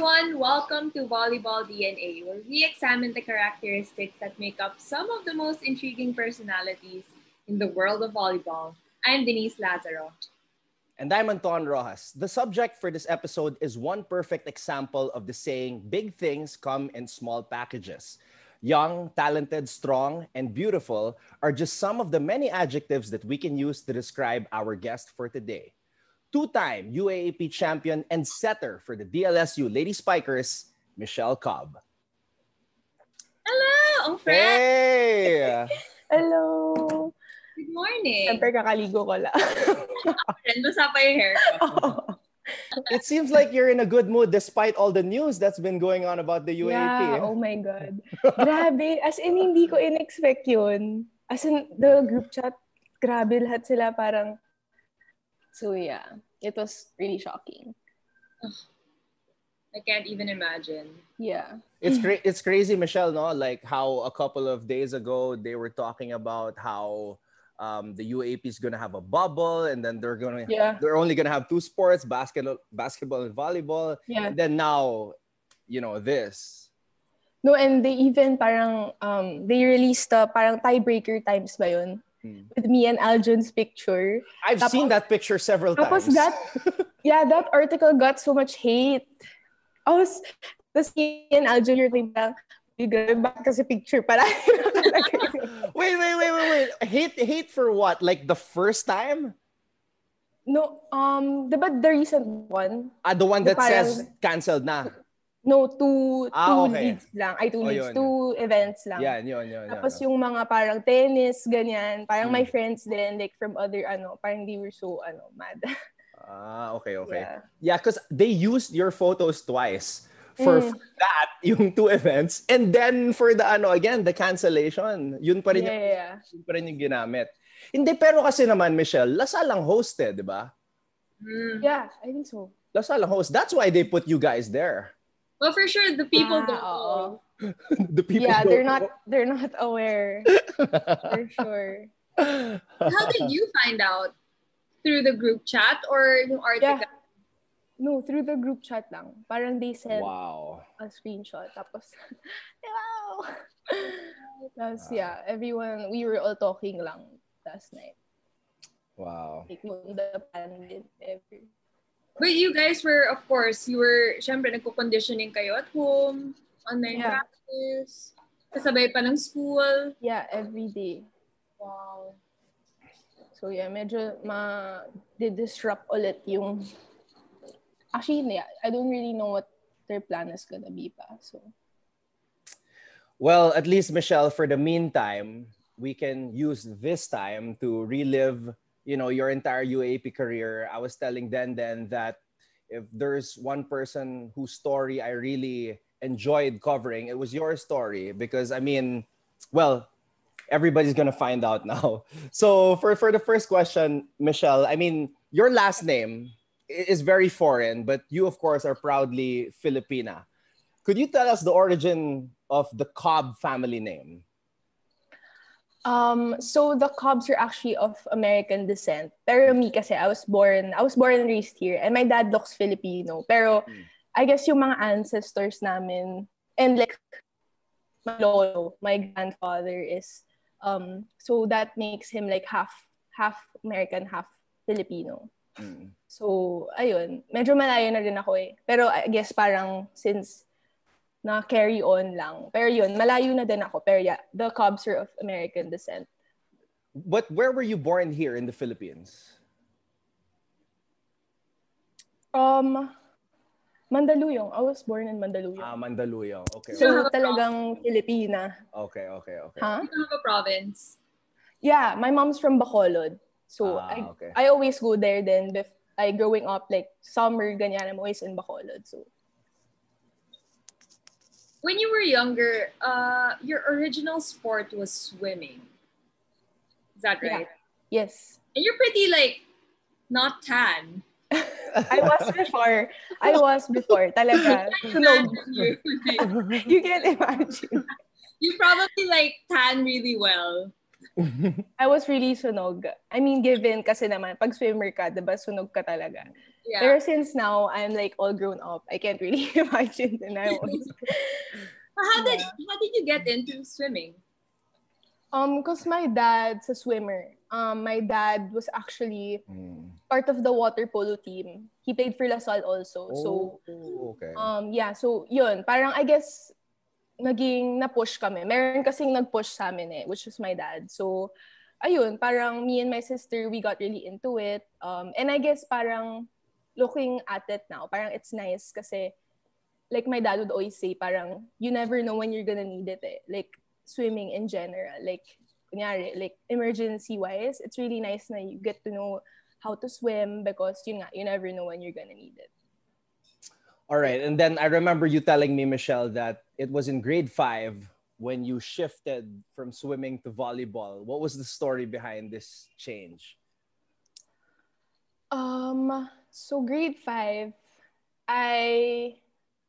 everyone, welcome to Volleyball DNA, where we examine the characteristics that make up some of the most intriguing personalities in the world of volleyball. I'm Denise Lazaro. And I'm Anton Rojas. The subject for this episode is one perfect example of the saying, big things come in small packages. Young, talented, strong, and beautiful are just some of the many adjectives that we can use to describe our guest for today two-time UAAP champion and setter for the DLSU Lady Spikers, Michelle Cobb. Hello. Hey! Hello. Good morning. Siyempre kakaligo ko lang. Basa pa yung hair ko. It seems like you're in a good mood despite all the news that's been going on about the UAAP. Yeah, oh my God. grabe. As in, hindi ko in-expect yun. As in, the group chat, grabe lahat sila parang so yeah, it was really shocking. I can't even imagine. Yeah. It's great. It's crazy, Michelle. No, like how a couple of days ago they were talking about how um, the UAAP is gonna have a bubble, and then they're gonna yeah. they're only gonna have two sports: basketball, basketball and volleyball. Yeah. And then now, you know this. No, and they even parang um they released the parang tiebreaker times ba yun? Hmm. with me and Aljon's picture. I've tapos, seen that picture several tapos times. that, yeah, that article got so much hate. I was, tapos me and Aljon, you're like, grabe ba kasi picture pala. wait, wait, wait, wait, wait. Hate, hate for what? Like the first time? No, um, the but the recent one. Ah, the one that the parang, says canceled na. No, two, ah, two okay. leagues lang. Ay, two oh, leagues. Yun. Two events lang. Yan, yun, yun. Tapos yun. yung mga parang tennis, ganyan. Parang hmm. my friends din, like from other, ano, parang they were so, ano, mad. Ah, okay, okay. Yeah, because yeah, they used your photos twice. For, mm. that, yung two events. And then for the, ano, again, the cancellation. Yun pa rin, yeah, yung, yeah. yun pa rin yung ginamit. Hindi, pero kasi naman, Michelle, LaSalle lang hosted, di ba? Mm. Yeah, I think so. LaSalle lang host. That's why they put you guys there. Well, for sure, the people don't know. the people. Yeah, they're not. They're not aware. for sure. How did you find out? Through the group chat or yung article? Yeah. No, through the group chat lang. Parang they sent wow. a screenshot. Tapos, wow! Tapos, yeah, everyone, we were all talking lang last night. Wow. Like, the pandemic, every. But you guys were, of course, you were, syempre, nagko-conditioning kayo at home, online yeah. practice, kasabay pa ng school. Yeah, every day. Wow. So yeah, medyo ma-disrupt ulit yung... Actually, yeah, I don't really know what their plan is gonna be pa. So... Well, at least, Michelle, for the meantime, we can use this time to relive you know your entire UAAP career. I was telling Denden that if there's one person whose story I really enjoyed covering, it was your story because I mean, well, everybody's gonna find out now. So for for the first question, Michelle, I mean, your last name is very foreign, but you of course are proudly Filipina. Could you tell us the origin of the Cobb family name? Um, so the Cobbs are actually of American descent. Pero me kasi, I was born, I was born and raised here. And my dad looks Filipino. Pero mm. I guess yung mga ancestors namin, and like my lolo, my grandfather is, um, so that makes him like half, half American, half Filipino. Mm. So, ayun. Medyo malayo na rin ako eh. Pero I guess parang since na carry on lang. Pero yun, malayo na din ako. Pero yeah, the Cobbs are of American descent. But where were you born here in the Philippines? Um, Mandaluyong. I was born in Mandaluyong. Ah, Mandaluyong. Okay. So, talagang Filipina. Okay, okay, okay. Huh? You have a province? Yeah, my mom's from Bacolod. So, ah, I, okay. I always go there then. I growing up, like, summer, ganyan, I'm always in Bacolod. So, when you were younger, uh, your original sport was swimming. Is that right? Yes. And you're pretty like not tan. I was before. I was before. Talaga. Sunog. you, like, You can imagine. you probably like tan really well. I was really sunog. I mean, given kasi naman, pag swimmer ka, diba, sunog ka talaga. Yeah. Pero since now, I'm like all grown up, I can't really imagine that I was. how did how did you get into swimming? Um, cause my dad's a swimmer. Um, my dad was actually Mm. part of the water polo team. He played for LaSalle also. So, Oh, okay. um, yeah. So, yun. Parang, I guess, naging na-push kami. Meron kasing nag-push sa amin eh, which was my dad. So, ayun, parang me and my sister, we got really into it. Um, and I guess parang looking at it now, parang it's nice kasi like my dad would always say, parang you never know when you're gonna need it eh. Like swimming in general. Like, kunyari, like emergency-wise, it's really nice na you get to know how to swim because yun nga, you never know when you're gonna need it. All right. And then I remember you telling me, Michelle, that it was in grade five when you shifted from swimming to volleyball. What was the story behind this change? Um, so grade five, I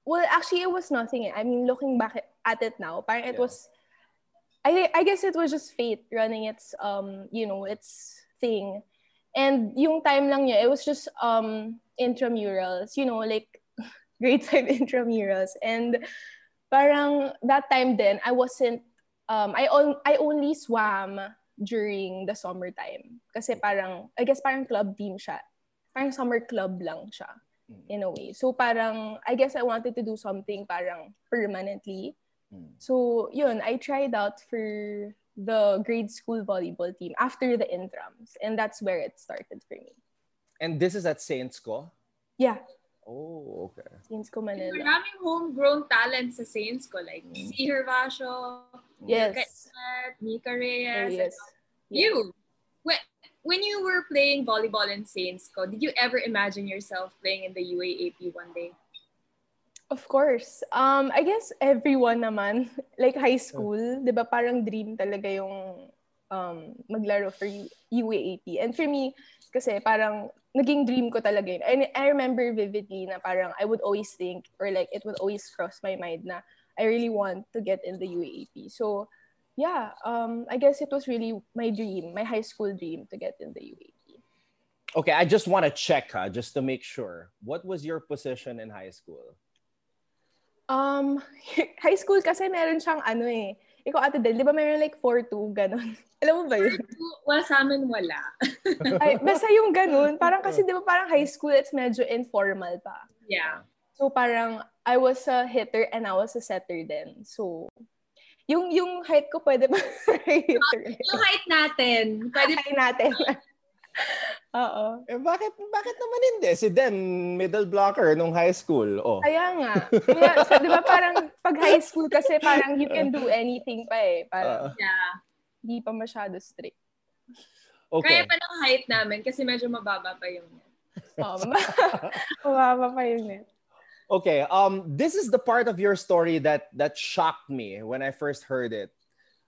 well actually it was nothing. I mean, looking back at it now, parang it Yeah. was. I I guess it was just fate running its um you know its thing, and yung time lang niya it was just um intramurals. You know like grade five intramurals and parang that time then I wasn't um I on I only swam during the summertime kasi parang I guess parang club team siya parang summer club lang siya Mm. in a way. So parang, I guess I wanted to do something parang permanently. Mm. So yun, I tried out for the grade school volleyball team after the intrams. And that's where it started for me. And this is at St. Scho. Yeah, Oh, okay. Saints Co Manila. Maraming homegrown talent sa Saints ko. Like, Mm. si Hervasio, Yes. Kat, Nika Oh, Reyes. yes. You, when, when you were playing volleyball in Saints ko, did you ever imagine yourself playing in the UAAP one day? Of course. Um, I guess everyone naman, like high school, di ba parang dream talaga yung um, maglaro for UAAP. And for me, kasi parang naging dream ko talaga yun. And I remember vividly na parang I would always think or like it would always cross my mind na I really want to get in the UAAP. So, yeah, um, I guess it was really my dream, my high school dream to get in the UAAP. Okay, I just want to check, huh, just to make sure. What was your position in high school? Um, high school kasi meron siyang ano eh. Ikaw ate Del, di ba meron like 4-2, ganun? Alam mo ba yun? Well, sa amin wala. Ay, basta yung ganun. Parang kasi di ba parang high school, it's medyo informal pa. Yeah. So parang I was a hitter and I was a setter then. So, yung yung height ko pwede ba hitter? Yung height natin, pwede Height natin. Oo. Eh, bakit, bakit naman hindi? Si Den, middle blocker nung high school. Oh. Kaya nga. Kaya, so, di ba parang pag high school kasi parang you can do anything pa eh. Parang Ah, Yeah. hindi pa masyado strict. Kaya okay. pa ng height namin kasi medyo mababa pa yung Oo. Mababa pa yun eh. Okay, um, this is the part of your story that that shocked me when I first heard it.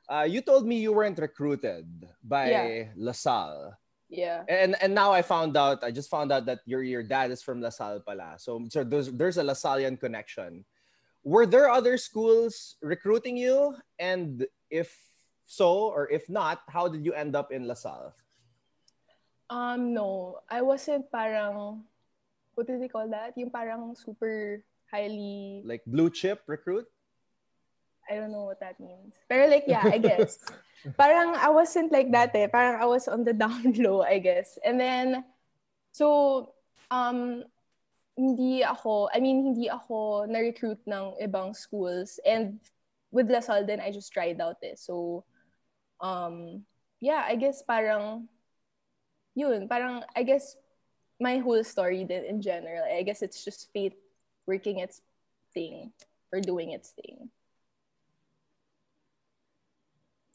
Uh, you told me you weren't recruited by Yeah. LaSalle, Yeah. and and now I found out. I just found out that your your dad is from LaSalle, pala. So so there's there's a LaSallian connection. Were there other schools recruiting you, and if so or if not, how did you end up in LaSalle? Um, no. I wasn't parang, what do they call that? Yung parang super highly, Like blue chip recruit? I don't know what that means. Pero like, yeah, I guess. parang I wasn't like that eh. Parang I was on the down low, I guess. And then, so, um, hindi ako, I mean, hindi ako na-recruit ng ibang schools. And with LaSalle then, I just tried out eh. So, um, yeah, I guess parang, yun, parang, I guess, my whole story then in general, I guess it's just fate working its thing or doing its thing.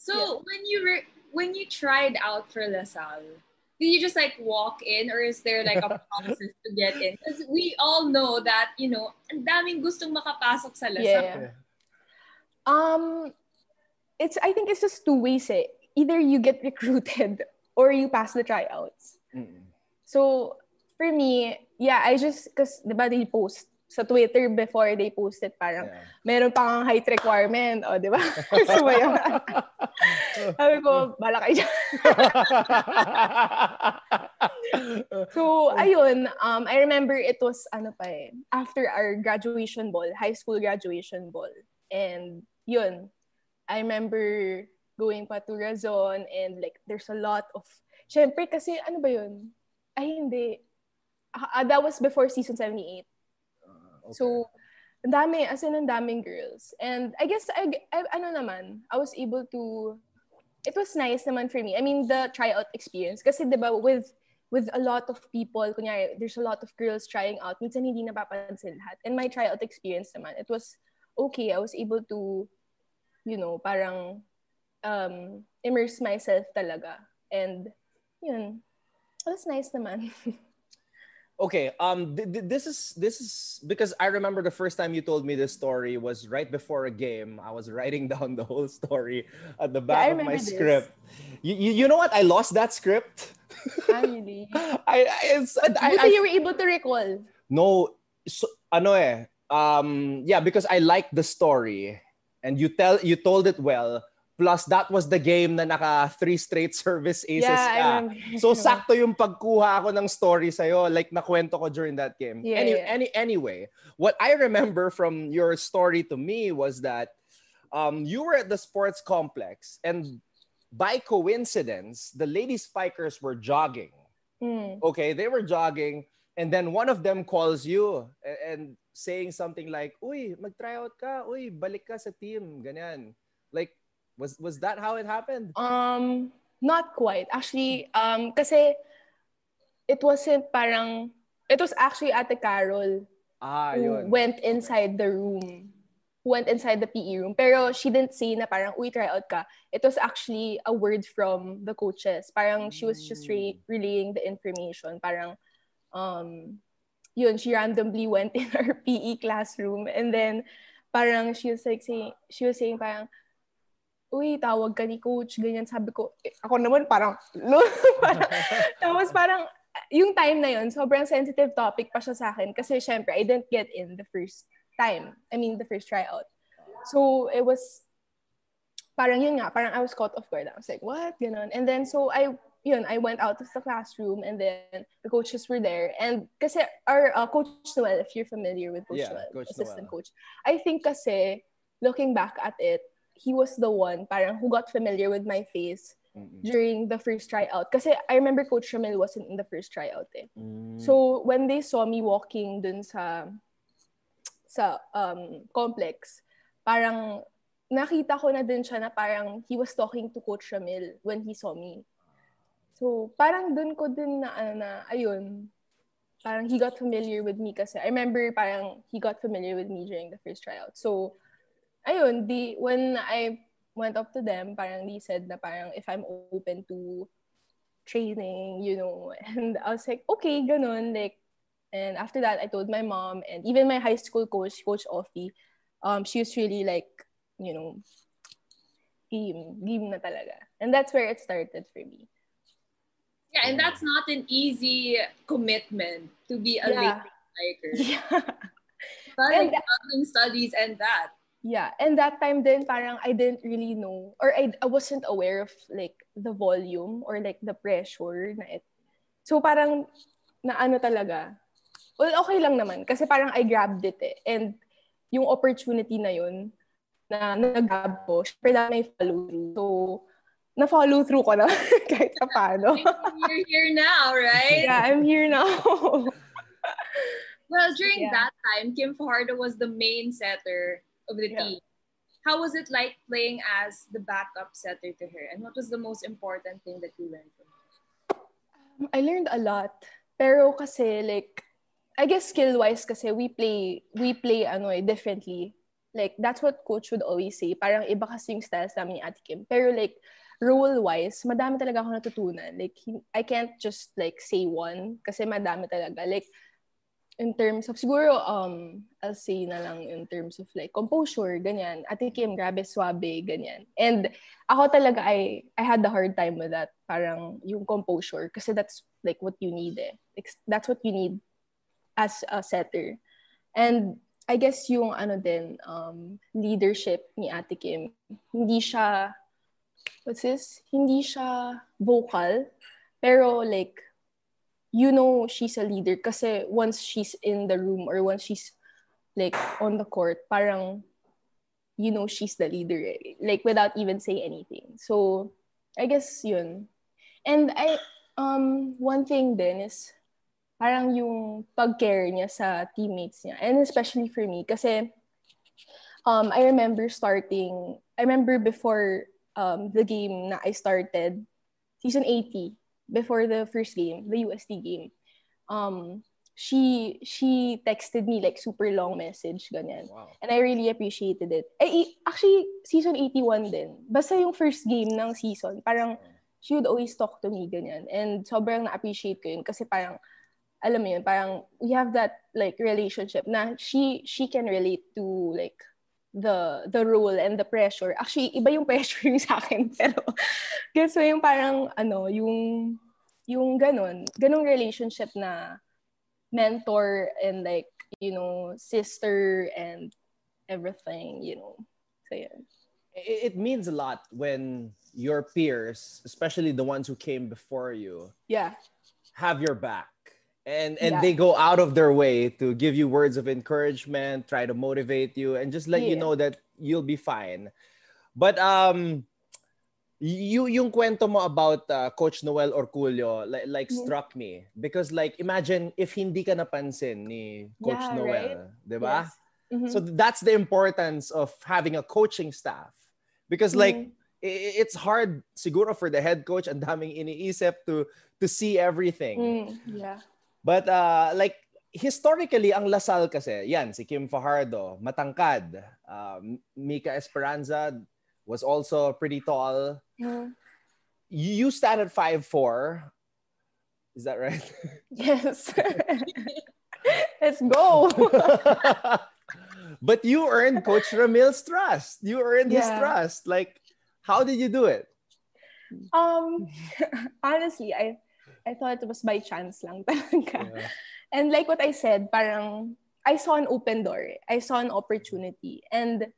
So Yeah. when you re- when you tried out for LaSalle, did you just like walk in or is there like a process to get in? Because we all know that, you know, ang daming gustong makapasok sa LaSalle. Yeah. Um, it's I think it's just two ways. Eh. Either you get recruited or you pass the tryouts. Mm-mm. So, for me, yeah, I just, because, di ba, they post sa Twitter before they post it, parang, Yeah. meron pang height requirement, o, di ba? so, yun. Sabi ko, bala kayo dyan. So, ayun, um, I remember it was, ano pa eh, after our graduation ball, high school graduation ball. And, yun, I remember going pa to Razon and like, there's a lot of, syempre kasi, ano ba yun? Ay, hindi. Ah, that was before season 78. Okay. So, ang dami, as in, ang daming girls. And I guess, I, I, ano naman, I was able to, it was nice naman for me. I mean, the tryout experience. Kasi, di ba, with, with a lot of people, kunyari, there's a lot of girls trying out, minsan hindi napapansin lahat. And my tryout experience naman, it was okay. I was able to, you know, parang um, immerse myself talaga. And, yun, it was nice naman. Okay, um, th- th- this is this is because I remember the first time you told me this story was right before a game. I was writing down the whole story at the back of my this. script. You, you, you know what? I lost that script. ah, really? I, I, it's, I, Buti I, you were able to recall. no, so, ano eh, um, yeah, because I liked the story and you tell you told it well. Plus, that was the game na naka three straight service aces Yeah, ka. So sakto yung pagkuha ako ng story sa'yo, like nakwento ko during that game. Yeah, any, yeah. any, anyway, what I remember from your story to me was that um, you were at the sports complex and by coincidence, the lady spikers were jogging. Mm. Okay, they were jogging and then one of them calls you a- and saying something like, Uy, mag-tryout ka. Uy, balik ka sa team. Ganyan. Like, was was that how it happened? Um, not quite. Actually, um, kasi it wasn't parang, it was actually Ate Carol Ah, who yun. went inside the room. Went inside the PE room. Pero she didn't say na parang, uy, try out ka. It was actually a word from the coaches. Parang she was just re- relaying the information. Parang, um, yun, she randomly went in her PE classroom and then parang she was like saying, she was saying parang, uy, tawag ka ni coach, ganyan. Sabi ko, eh, ako naman parang, parang, tapos parang, yung time na yun, sobrang sensitive topic pa siya sa akin kasi syempre, I didn't get in the first time. I mean, the first tryout. So, it was, parang yun nga, parang I was caught off guard. I was like, what? Ganon. And then, so I, yun, I went out of the classroom and then the coaches were there. And kasi our uh, Coach Noel, if you're familiar with Coach Yeah, Noel, Coach assistant Noel. coach, I think kasi, looking back at it, he was the one parang who got familiar with my face Mm-mm. during the first tryout. Kasi I remember Coach Ramil wasn't in the first tryout eh. Mm. So when they saw me walking dun sa sa um, complex, parang nakita ko na din siya na parang he was talking to Coach Ramil when he saw me. So parang dun ko din na ano na ayun, parang he got familiar with me kasi I remember parang he got familiar with me during the first tryout. So ayun, di when I went up to them, parang they said na parang if I'm open to training, you know, and I was like, okay, ganun, like, and after that, I told my mom and even my high school coach, Coach Offie, um, she was really like, you know, game, game na talaga. And that's where it started for me. Yeah, and that's not an easy commitment to be a Yeah. lady spiker. Yeah. Parang And- juggling studies and that. Yeah, and that time then parang I didn't really know or I, I wasn't aware of like the volume or like the pressure na it. So parang na ano talaga. Well, okay lang naman kasi parang I grabbed it eh. And yung opportunity na yun na nag-grab ko, syempre na may follow through. So, na-follow through ko na kahit pa paano. You're here now, right? yeah, I'm here now. Well, during Yeah. that time, Kim Fajardo was the main setter of the Yeah. team. How was it like playing as the backup setter to her? And what was the most important thing that you learned from her? I learned a lot. Pero kasi like I guess skill-wise kasi we play we play ano eh differently. Like that's what coach would always say. Parang iba kasi yung styles namin ni Ate Kim. Pero like role-wise, madami talaga ako natutunan. Like I can't just like say one kasi madami talaga. Like in terms of, siguro, um, I'll say na lang in terms of like composure, ganyan. Ate Kim, grabe, swabe, ganyan. And ako talaga, I, I had the hard time with that. Parang yung composure. Kasi that's like what you need eh. Like, that's what you need as a setter. And I guess yung ano din, um, leadership ni Ate Kim, hindi siya, what's this? Hindi siya vocal. Pero like, you know she's a leader kasi once she's in the room or once she's like on the court, parang you know she's the leader eh. like without even saying anything. So I guess yun. And I um one thing then is parang yung pag-care niya sa teammates niya. And especially for me kasi um I remember starting I remember before um the game na I started season 80 before the first game, the USD game, um, she she texted me like super long message ganyan. Wow. And I really appreciated it. Eh, actually season 81 din. Basta yung first game ng season, parang she would always talk to me ganyan. And sobrang na-appreciate ko yun kasi parang alam mo yun, parang we have that like relationship na she she can relate to like the the role and the pressure. Actually, iba yung pressure yung sa akin, pero guess mo yung parang ano, yung yung ganun, ganung relationship na mentor and like, you know, sister and everything, you know. So yeah. It, it means a lot when your peers, especially the ones who came before you, yeah, have your back and and yeah. they go out of their way to give you words of encouragement try to motivate you and just let yeah. you know that you'll be fine but um you yung kwento mo about uh, coach Noel Orcullo like, like mm-hmm. struck me because like imagine if hindi ka napansin ni coach yeah, Noel right? 'di ba yes. mm-hmm. so that's the importance of having a coaching staff because like mm-hmm. it's hard siguro for the head coach and daming iniisip to to see everything mm, yeah But uh, like historically, ang LaSalle kasi, yan, si Kim Fajardo, matangkad. Um, Mika Esperanza was also pretty tall. You stand at 5'4". Is that right? Yes. Let's go. but you earned Coach Ramil's trust. You earned yeah. his trust. Like, how did you do it? Um, honestly, I I thought it was by chance lang talaga. Yeah. And like what I said, parang I saw an open door. I saw an opportunity and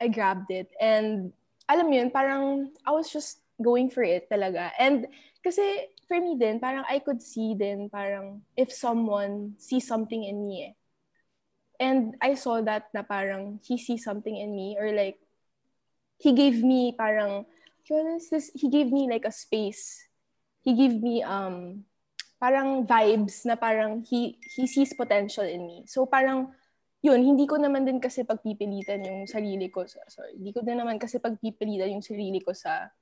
I grabbed it. And alam mo yun, parang I was just going for it talaga. And kasi for me din, parang I could see din parang if someone sees something in me eh. And I saw that na parang he sees something in me or like he gave me parang he gave me like a space he gave me um parang vibes na parang he he sees potential in me. So parang yun, hindi ko naman din kasi pagpipilitan yung sarili ko sa sorry, hindi ko din naman kasi pagpipilitan yung sarili ko sa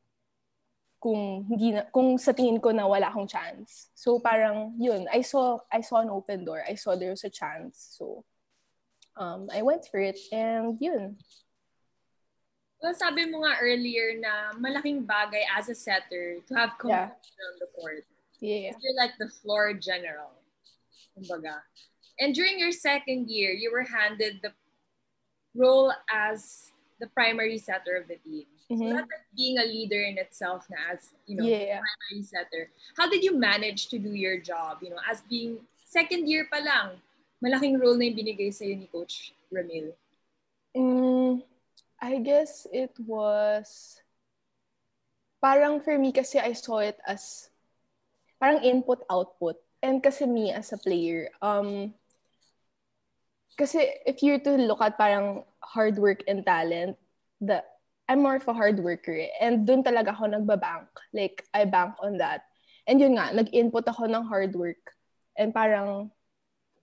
kung hindi na, kung sa tingin ko na wala akong chance. So parang yun, I saw I saw an open door. I saw there was a chance. So um I went for it and yun. Well, sabi mo nga earlier na malaking bagay as a setter to have composure yeah. on the court. Yeah. You're like the floor general. Kumbaga. And during your second year, you were handed the role as the primary setter of the team. Mm-hmm. So that's like being a leader in itself na as, you know, yeah. primary setter. How did you manage to do your job, you know, as being second year pa lang, malaking role na yung binigay sa'yo ni Coach Ramil? Mm, I guess it was parang for me kasi I saw it as parang input output. And kasi me as a player um kasi if you're to look at parang hard work and talent the I'm more of a hard worker eh. and doon talaga ako nagbabank. Like I bank on that. And yun nga nag-input ako ng hard work. And parang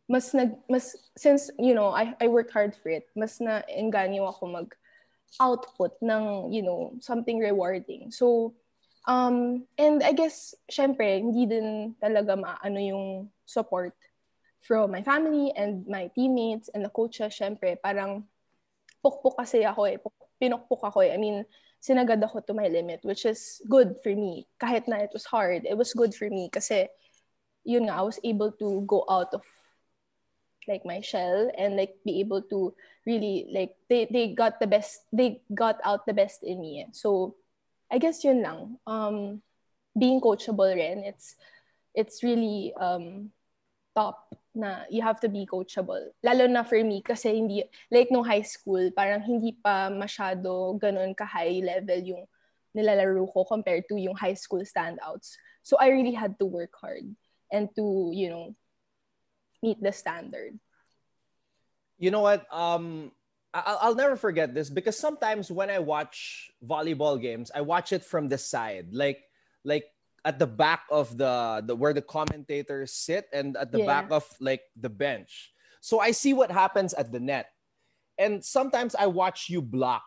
mas nag mas since you know I I worked hard for it mas na engganyo ako mag output ng, you know, something rewarding. So, um, and I guess, syempre, hindi din talaga maano yung support from my family and my teammates and the coaches, syempre, parang pukpuk kasi ako eh. Pinukpuk ako eh. I mean, sinagad ako to my limit, which is good for me. Kahit na it was hard, it was good for me kasi, yun nga, I was able to go out of like my shell and like be able to really like they they got the best they got out the best in me. So I guess yun lang. Um being coachable rin, it's it's really um top na you have to be coachable. Lalo na for me kasi hindi like no high school, parang hindi pa masyado ganun ka high level yung nilalaro ko compared to yung high school standouts. So I really had to work hard and to, you know, meet the standard. You know what? Um, I'll, I'll never forget this because sometimes when I watch volleyball games, I watch it from the side, like like at the back of the, the where the commentators sit and at the yeah. back of like the bench. So I see what happens at the net. And sometimes I watch you block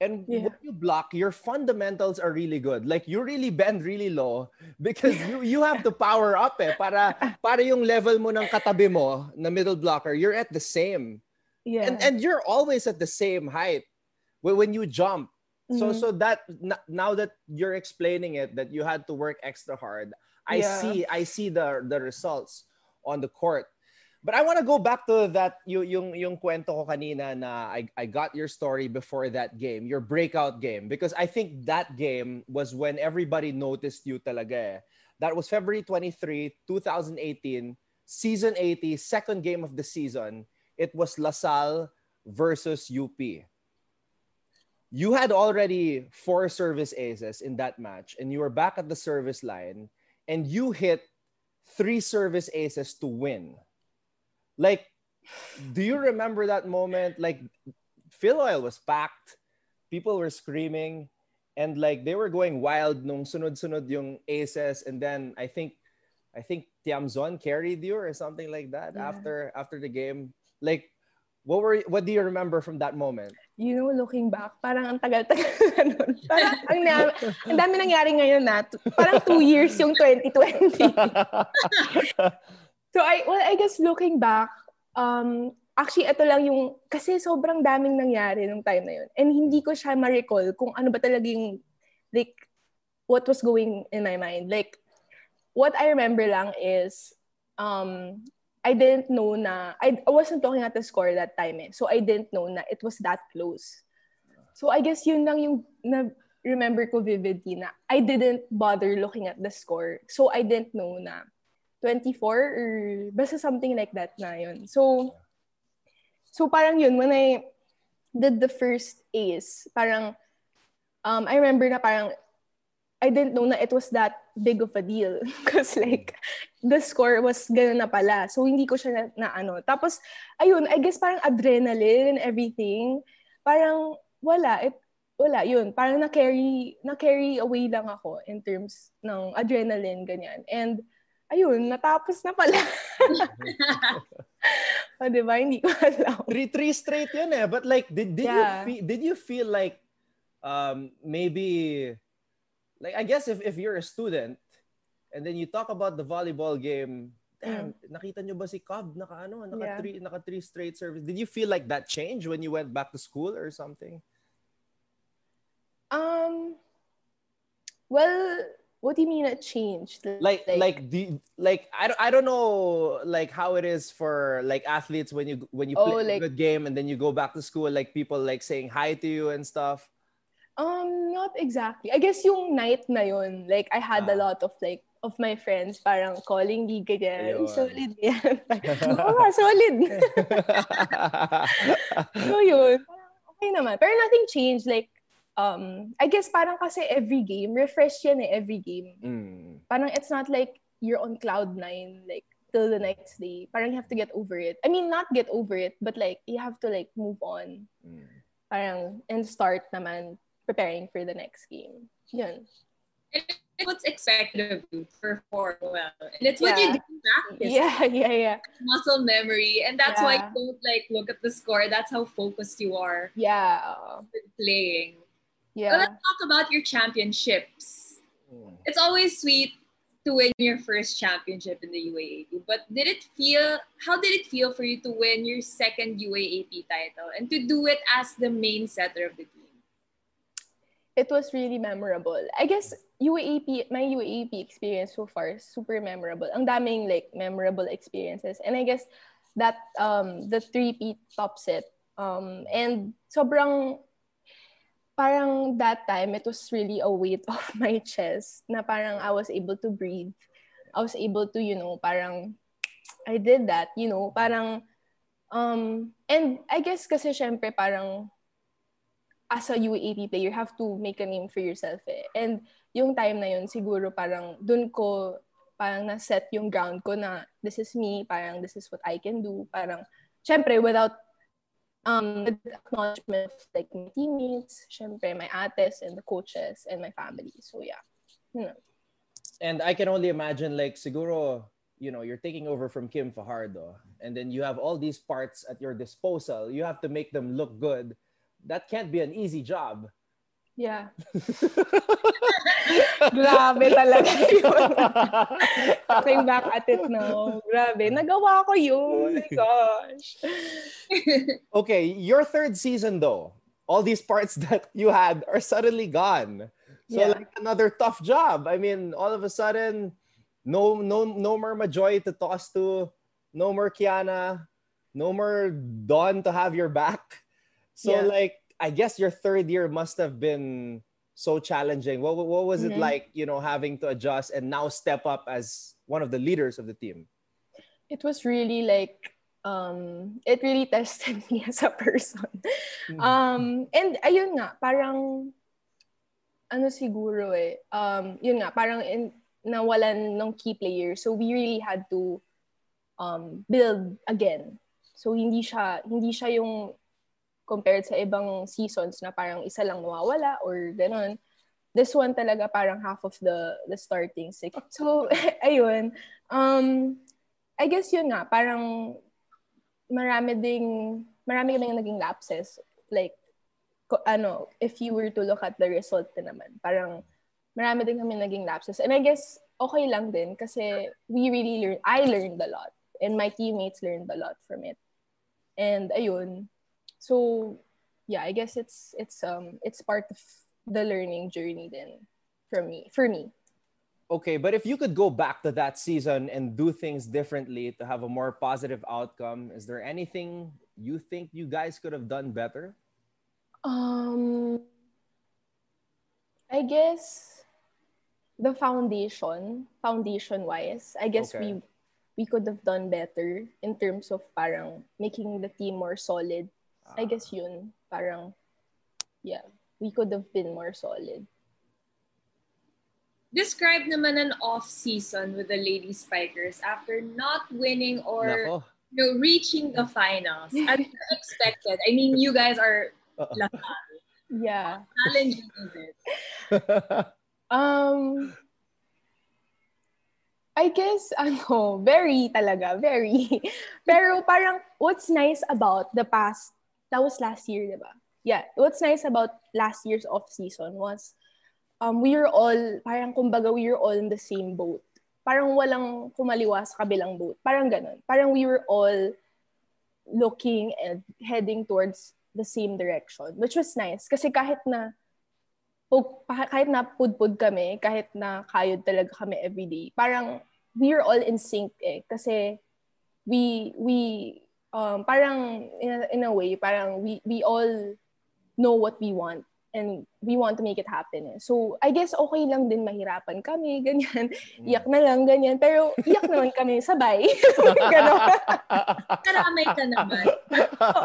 and yeah. when you block, your fundamentals are really good. Like you really bend really low because you you have to power up eh para para yung level mo ng katabi mo na middle blocker, you're at the same. Yeah. And and you're always at the same height when you jump. So mm-hmm. so that now that you're explaining it that you had to work extra hard, I yeah. see I see the the results on the court. But I want to go back to that yung yung yung kwento ko kanina na I I got your story before that game, your breakout game because I think that game was when everybody noticed you talaga. Eh. That was February 23, 2018, season 80, second game of the season. It was LaSalle versus UP. You had already four service aces in that match and you were back at the service line and you hit three service aces to win like, do you remember that moment? Like, Filoil was packed. People were screaming. And like, they were going wild nung sunod-sunod yung aces. And then I think, I think Tiamzon carried you or something like that yeah. after after the game. Like, what were what do you remember from that moment? You know, looking back, parang ang tagal-tagal na Parang ang, na, ang dami nangyari ngayon na. Parang two years yung 2020. So I well I guess looking back um actually ito lang yung kasi sobrang daming nangyari nung time na yun. And hindi ko siya ma-recall kung ano ba talaga yung like what was going in my mind. Like what I remember lang is um I didn't know na I, I wasn't talking at the score that time eh. So I didn't know na it was that close. So I guess yun lang yung na remember ko vividly na I didn't bother looking at the score. So I didn't know na 24 or basta something like that na yun. So, so parang yun, when I did the first A's, parang, um, I remember na parang, I didn't know na it was that big of a deal. Because like, the score was gano'n na pala. So, hindi ko siya na, na ano. Tapos, ayun, I guess parang adrenaline and everything. Parang, wala. It, wala, yun. Parang na-carry, na-carry away lang ako in terms ng adrenaline, ganyan. And, ayun, natapos na pala. o, di ba? Hindi ko alam. Three, three straight yun eh. But like, did, did, yeah. you, feel, did you feel like um, maybe, like, I guess if, if you're a student and then you talk about the volleyball game, damn, mm. nakita nyo ba si Cobb? Naka ano, naka, yeah. three, naka three straight service. Did you feel like that changed when you went back to school or something? Um, well, what do you mean it changed? Like like, like the like I don't I don't know like how it is for like athletes when you when you oh, play like, a good game and then you go back to school like people like saying hi to you and stuff. Um, not exactly. I guess yung night na yun, like I had ah. a lot of like of my friends parang calling me ganyan. Solid yan. Oo nga, solid. so yun. Okay naman. Pero nothing changed. Like, um, I guess parang kasi every game, refresh yan eh, every game. Mm. Parang it's not like you're on cloud nine, like, till the next day. Parang you have to get over it. I mean, not get over it, but like, you have to like move on. Mm. Parang, and start naman preparing for the next game. Yun. And what's expected of you to perform well. And it's what yeah. you do in practice. Yeah, yeah, yeah. Muscle memory. And that's yeah. why you don't like look at the score. That's how focused you are. Yeah. Playing. Yeah. let's talk about your championships. Mm. It's always sweet to win your first championship in the UAAP. But did it feel how did it feel for you to win your second UAAP title and to do it as the main setter of the team? It was really memorable. I guess UAAP, my UAAP experience so far is super memorable. Ang daming like memorable experiences. And I guess that um the three-peat top set. Um and sobrang parang that time it was really a weight off my chest na parang I was able to breathe. I was able to, you know, parang I did that, you know, parang um and I guess kasi syempre parang as a UAP player, you have to make a name for yourself eh. And yung time na yun, siguro parang dun ko parang na-set yung ground ko na this is me, parang this is what I can do. Parang, syempre, without um, acknowledgement of like my teammates, syempre, my ates and the coaches and my family. So yeah. You know. And I can only imagine like siguro, you know, you're taking over from Kim Fajardo and then you have all these parts at your disposal. You have to make them look good that can't be an easy job. Yeah. Grabe talaga yun. Looking back at it now. Grabe. Nagawa ko yun. Oh my gosh. okay, your third season though, all these parts that you had are suddenly gone. So yeah. like another tough job. I mean, all of a sudden, no no no more Majoy to toss to, no more Kiana, no more Dawn to have your back. So yeah. like I guess your third year must have been so challenging. What what was mm-hmm. it like, you know, having to adjust and now step up as one of the leaders of the team? It was really like um it really tested me as a person. Mm-hmm. Um and ayun nga, parang ano siguro eh, um yun nga, parang in, nawalan ng key player. So we really had to um build again. So hindi siya hindi siya yung compared sa ibang seasons na parang isa lang nawawala or ganun. This one talaga parang half of the the starting six. So, ayun. Um, I guess yun nga, parang marami ding, marami ding naging lapses. Like, ano, if you were to look at the result din naman, parang marami din kami naging lapses. And I guess, okay lang din kasi we really learned, I learned a lot. And my teammates learned a lot from it. And ayun, so yeah i guess it's it's um it's part of the learning journey then for me for me. Okay but if you could go back to that season and do things differently to have a more positive outcome is there anything you think you guys could have done better? Um i guess the foundation foundation wise i guess okay. we we could have done better in terms of parang making the team more solid I guess yun, parang, yeah, we could have been more solid. Describe naman an off-season with the Lady Spikers after not winning or you know, reaching the finals as expected. I mean, you guys are LaSalle. Yeah. challenging is it? um, I guess, ano, very talaga, very. Pero parang, what's nice about the past that was last year, diba? Yeah, what's nice about last year's off season was um, we were all, parang kumbaga, we were all in the same boat. Parang walang kumaliwa sa kabilang boat. Parang ganun. Parang we were all looking and heading towards the same direction, which was nice. Kasi kahit na kahit na pudpud kami, kahit na kayod talaga kami everyday, parang we are all in sync eh. Kasi we, we um, parang in a, in a way, parang we, we all know what we want and we want to make it happen. Eh. So, I guess okay lang din mahirapan kami, ganyan. Mm. Iyak na lang, ganyan. Pero iyak naman kami sabay. Ganon. Karamay ka naman.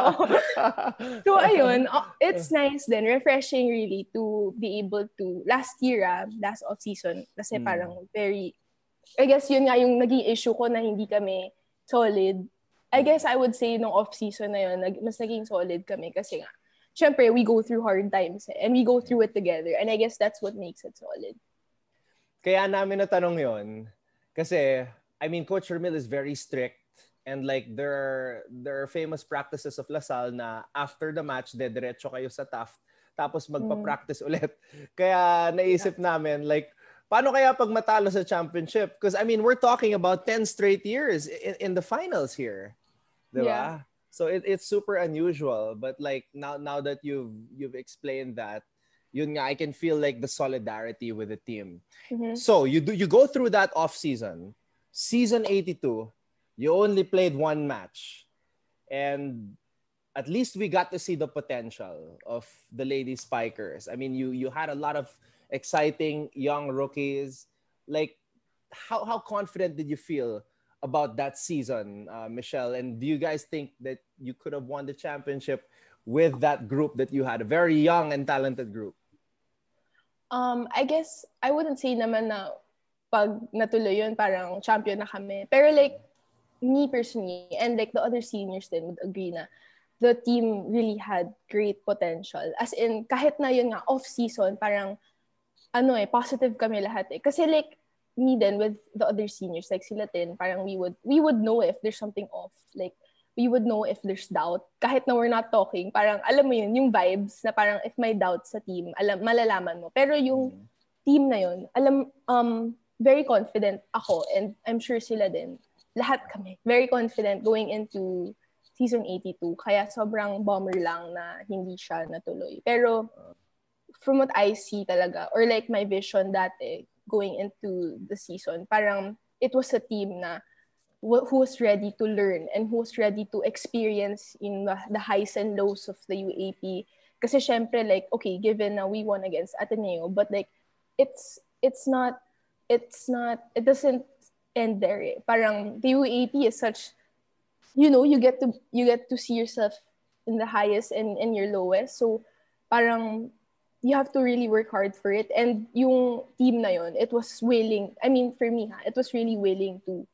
so, ayun. It's nice then, refreshing really to be able to, last year, ah, last off-season, kasi mm. parang very, I guess yun nga yung naging issue ko na hindi kami solid I guess I would say nung off-season na yun, nag, mas naging solid kami kasi nga, syempre, we go through hard times eh, and we go through it together. And I guess that's what makes it solid. Kaya namin natanong yon kasi, I mean, Coach Ramil is very strict and like there are, there are famous practices of Lasal na after the match, de diretso kayo sa Taft tapos magpa-practice mm. ulit. Kaya naisip namin like Paano kaya pag matalo sa championship? Because I mean, we're talking about 10 straight years in, in the finals here. Diba? Yeah. So it, it's super unusual. But like now now that you've you've explained that, yun nga, I can feel like the solidarity with the team. Mm-hmm. So you do you go through that off season, season 82, you only played one match. And at least we got to see the potential of the Lady Spikers. I mean, you you had a lot of exciting young rookies. Like, how how confident did you feel about that season, uh, Michelle? And do you guys think that you could have won the championship with that group that you had, a very young and talented group? Um, I guess I wouldn't say naman na pag natuloy yun, parang champion na kami. Pero like, me personally, and like the other seniors then would agree na the team really had great potential. As in, kahit na yun nga, off-season, parang, ano eh, positive kami lahat eh. Kasi like, me then with the other seniors, like sila din, parang we would, we would know if there's something off. Like, we would know if there's doubt. Kahit na we're not talking, parang, alam mo yun, yung vibes na parang if may doubt sa team, alam, malalaman mo. Pero yung mm. team na yun, alam, um, very confident ako and I'm sure sila din. Lahat kami, very confident going into season 82. Kaya sobrang bummer lang na hindi siya natuloy. Pero from what I see talaga, or like my vision dati going into the season, parang it was a team na who was ready to learn and who was ready to experience in the, highs and lows of the UAAP. Kasi syempre like, okay, given na we won against Ateneo, but like, it's it's not, it's not, it doesn't end there. Eh. Parang the UAAP is such you know you get to you get to see yourself in the highest and in your lowest so parang you have to really work hard for it and yung team na yon it was willing I mean for me ha, it was really willing to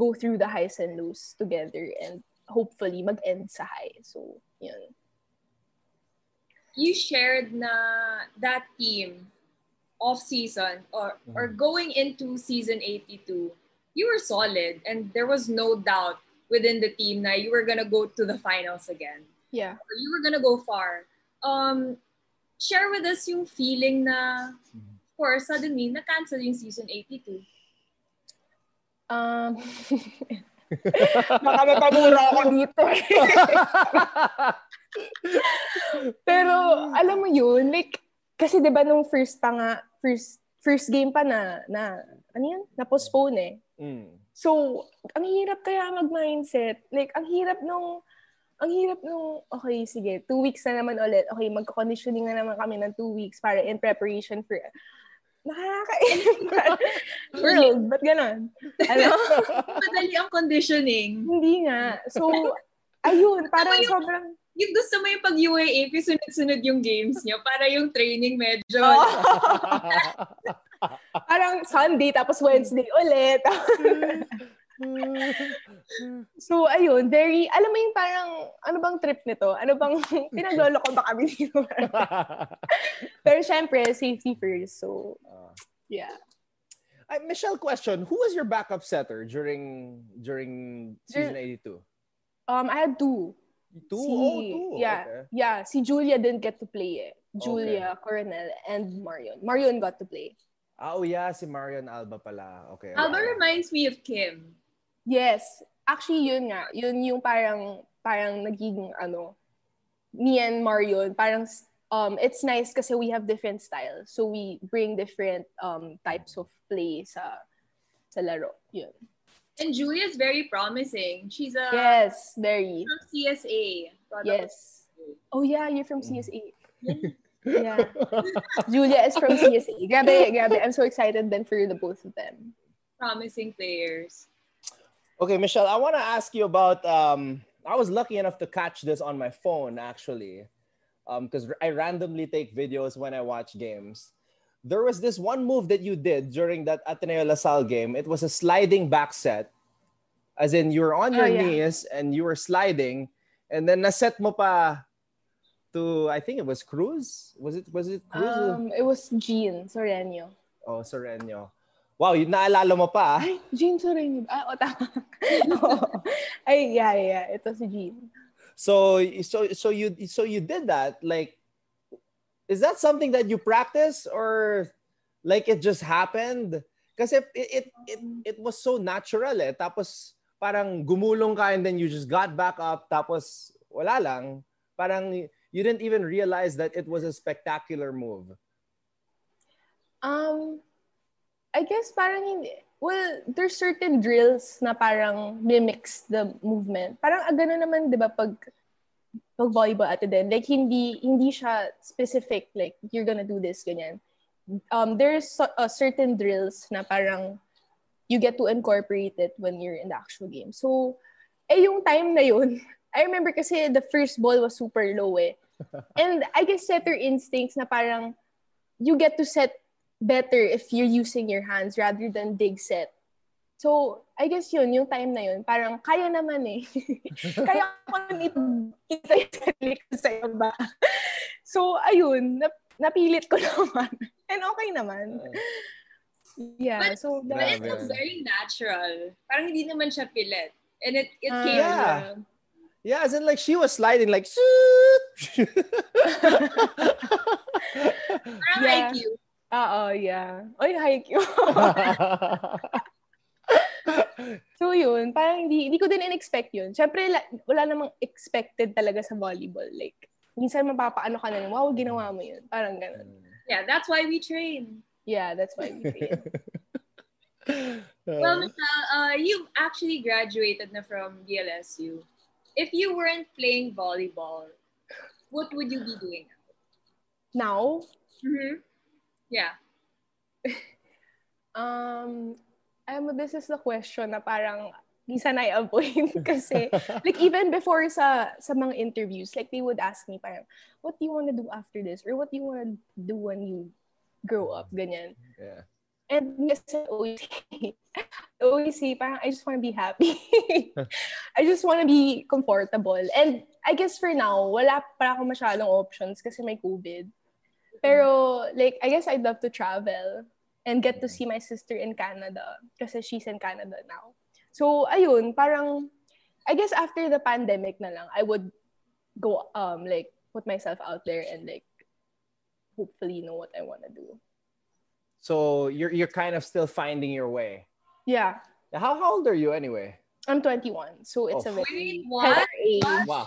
go through the highs and lows together and hopefully mag-end sa high so yun you shared na that team off season or or mm-hmm. going into season 82 you were solid and there was no doubt within the team na you were gonna go to the finals again. Yeah. You were gonna go far. Um, share with us yung feeling na, of course, suddenly, na-cancel yung season 82. Um, Baka mapamura ako dito. Pero, alam mo yun, like, kasi 'di ba nung first pa nga, first first game pa na na ano yan? Na postpone eh. Mm. So, ang hirap kaya mag-mindset. Like, ang hirap nung, ang hirap nung, okay, sige, two weeks na naman ulit. Okay, magko-conditioning na naman kami ng two weeks para in preparation for, nakakailan. World, ba't ganon? Ano? Madali ang conditioning. Hindi nga. So, ayun, parang sobrang, yung gusto mo yung pag UAAP, sunod-sunod yung games niyo para yung training medyo. Oh. Parang Sunday, tapos Wednesday ulit. so, ayun, very, alam mo yung parang, ano bang trip nito? Ano bang, pinaglolo ko ba kami dito? Pero syempre, safety first. So, yeah. Uh, Michelle, question. Who was your backup setter during during season 82? Um, I had two. Two? Si, oh, two. Yeah. Okay. Yeah. Si Julia didn't get to play eh. Julia, okay. Coronel, and Marion. Marion got to play. Ah, oh yeah, si Marion Alba pala. Okay. Alba okay. reminds me of Kim. Yes. Actually, yun nga. Yun yung parang, parang naging, ano, me and Marion, parang, um, it's nice kasi we have different styles. So we bring different um, types of play sa, sa laro. Yun. And Julia's very promising. She's a yes, very from CSA. Yes. Oh yeah, you're from CSA. Yeah. Julia is from CSA. Grabe, grabe. I'm so excited then for the both of them. Promising players. Okay, Michelle, I want to ask you about. Um, I was lucky enough to catch this on my phone actually, because um, I randomly take videos when I watch games. There was this one move that you did during that Ateneo LaSalle game. It was a sliding back set, as in you were on your oh, yeah. knees and you were sliding, and then naset mo pa to I think it was Cruz. Was it was it Cruz? Um, it was Jean Sorenio. Oh, Sorenio. Wow, yun naalala mo pa. Ah. Ay, Jean. Ah, o tama. oh. Ay, yeah, yeah. Ito si Jean. So, so, so you, so you did that. Like, is that something that you practice or like it just happened? Kasi it, it, it, it was so natural eh. Tapos, parang gumulong ka and then you just got back up. Tapos, wala lang. Parang you didn't even realize that it was a spectacular move? Um, I guess parang hindi, Well, there's certain drills na parang mimics the movement. Parang ah, gano'n naman, di ba, pag pag volleyball at din. Like, hindi, hindi siya specific, like, you're gonna do this, ganyan. Um, there's so, uh, certain drills na parang you get to incorporate it when you're in the actual game. So, eh, yung time na yun, I remember kasi the first ball was super low eh. And I guess setter instincts na parang you get to set better if you're using your hands rather than dig set. So, I guess yun, yung time na yun, parang kaya naman eh. kaya ko kita yung sarili ko sa iba. So, ayun, nap- napilit ko naman. And okay naman. Yeah, But, so but that, it was very natural. Parang hindi naman siya pilit. And it, it Ah, came yeah. from- Yeah, as in like she was sliding like shoot. Parang Yeah. IQ. Oo, yeah. Oy, haiku. so yun, parang hindi, hindi ko din in-expect yun. Siyempre, la, wala namang expected talaga sa volleyball. Like, minsan mapapaano ka na, wow, ginawa mo yun. Parang ganun. Yeah, that's why we train. Yeah, that's why we train. Well, Michelle, uh, you actually graduated na from DLSU. If you weren't playing volleyball, what would you be doing Now, now? Mm-hmm. Yeah. um, alam mo, this is the question na parang minsan I avoid kasi like even before sa sa mga interviews, like they would ask me parang, what do you want to do after this? Or what do you want to do when you grow up? Ganyan. yeah. And kasi I always say, I always say, parang I just want to be happy. I just want to be comfortable. And I guess for now, wala pa ako masyadong options kasi may COVID. Pero, like, I guess I'd love to travel and get to see my sister in Canada kasi she's in Canada now. So, ayun, parang, I guess after the pandemic na lang, I would go, um, like, put myself out there and, like, hopefully know what I want to do. So you're you're kind of still finding your way. Yeah. How, how old are you anyway? I'm 21, so it's Oh. a very Wait, what? tender age. Wow.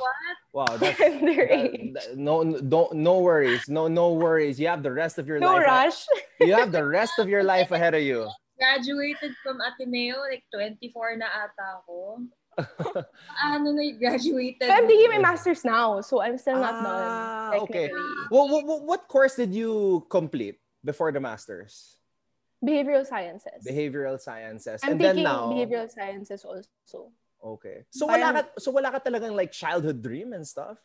Wow, that's Tender that- age. that- no no- don't no worries. No no worries. You have the rest of your No life. rush. You have the rest of your life ahead of you. Graduated from Ateneo, like 24 na ata ako. ano na graduated? But I'm taking my master's now, so I'm still not Ah, done. okay. technically. What, what what course did you complete before the masters? Behavioral sciences. Behavioral sciences. I'm and then now behavioral sciences also. Okay. So wala Parang- ka so wala ka talagang like childhood dream and stuff?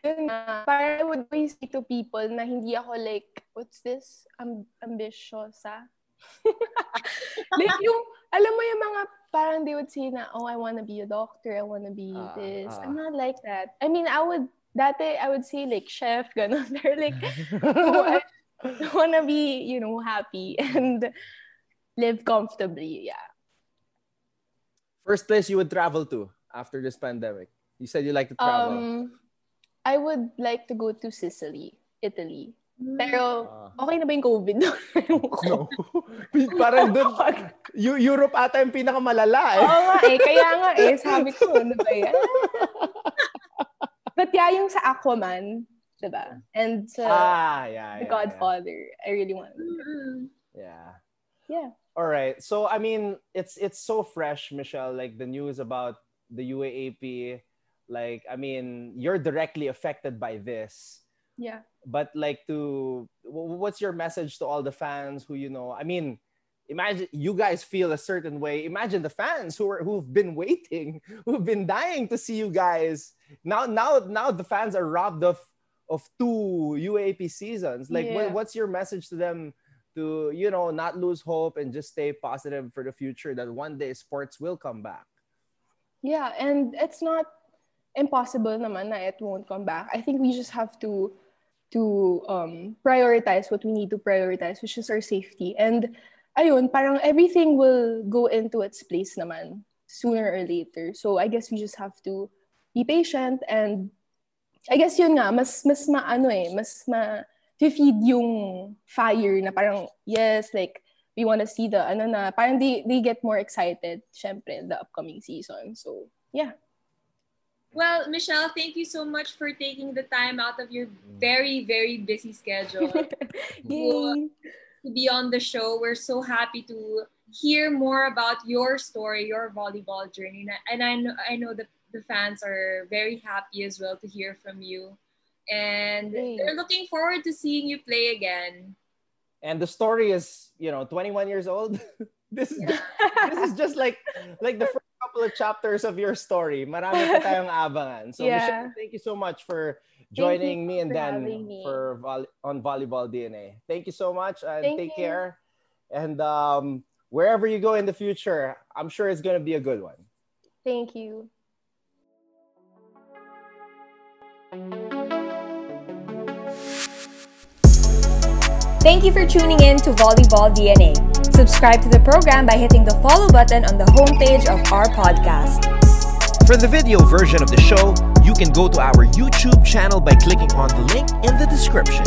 Yun nga, parang I would always say to people na hindi ako like, what's this? Am- ambitiosa? like yung, alam mo yung mga, parang they would say na, oh, I want to be a doctor, I want to be Ah, this. ah. I'm not like that. I mean, I would, dati, I would say like chef, ganun. They're like, oh, I want to be, you know, happy and live comfortably. Yeah. First place you would travel to after this pandemic. You said you like to travel. Um, I would like to go to Sicily, Italy. Pero, Ah. okay na ba yung COVID doon? No. Parang doon, Eu- Europe ata yung pinakamalala eh. Oo nga eh. Kaya nga eh. Sabi ko, ano ba yan? But yeah, yung sa Aquaman, diba? And sa ah, yeah, The yeah, Godfather, I really want Yeah. Yeah. All right. So I mean, it's it's so fresh, Michelle. Like the news about the UAAP. Like I mean, you're directly affected by this. Yeah. But like to, what's your message to all the fans who you know? I mean, imagine you guys feel a certain way. Imagine the fans who are who've been waiting, who've been dying to see you guys. Now, now, now the fans are robbed of of two UAAP seasons. Like, what, what's your message to them? To you know, not lose hope and just stay positive for the future. That one day sports will come back. Yeah, and it's not impossible naman na it won't come back. I think we just have to to um, prioritize what we need to prioritize, which is our safety. And ayun, parang everything will go into its place naman sooner or later. So I guess we just have to be patient and I guess yun nga, mas mas maano eh, mas ma to feed yung fire na parang yes, like we want to see the ano na parang they, they get more excited syempre the upcoming season. So, yeah. Well, Michelle, thank you so much for taking the time out of your very, very busy schedule Yay. to be on the show. We're so happy to hear more about your story, your volleyball journey. And I know I know that the fans are very happy as well to hear from you. And they're looking forward to seeing you play again. And the story is, you know, 21 years old. this is yeah. just, this is just like like the first couple of chapters of your story. Marami pa tayong abangan. So yeah. Michelle, thank you so much for joining me and Denden. for on Volleyball DNA. Thank you so much and thank take you. care. And um, wherever you go in the future, I'm sure it's going to be a good one. Thank you. Thank you for tuning in to Volleyball DNA. Subscribe to the program by hitting the follow button on the homepage of our podcast. For the video version of the show, you can go to our YouTube channel by clicking on the link in the description.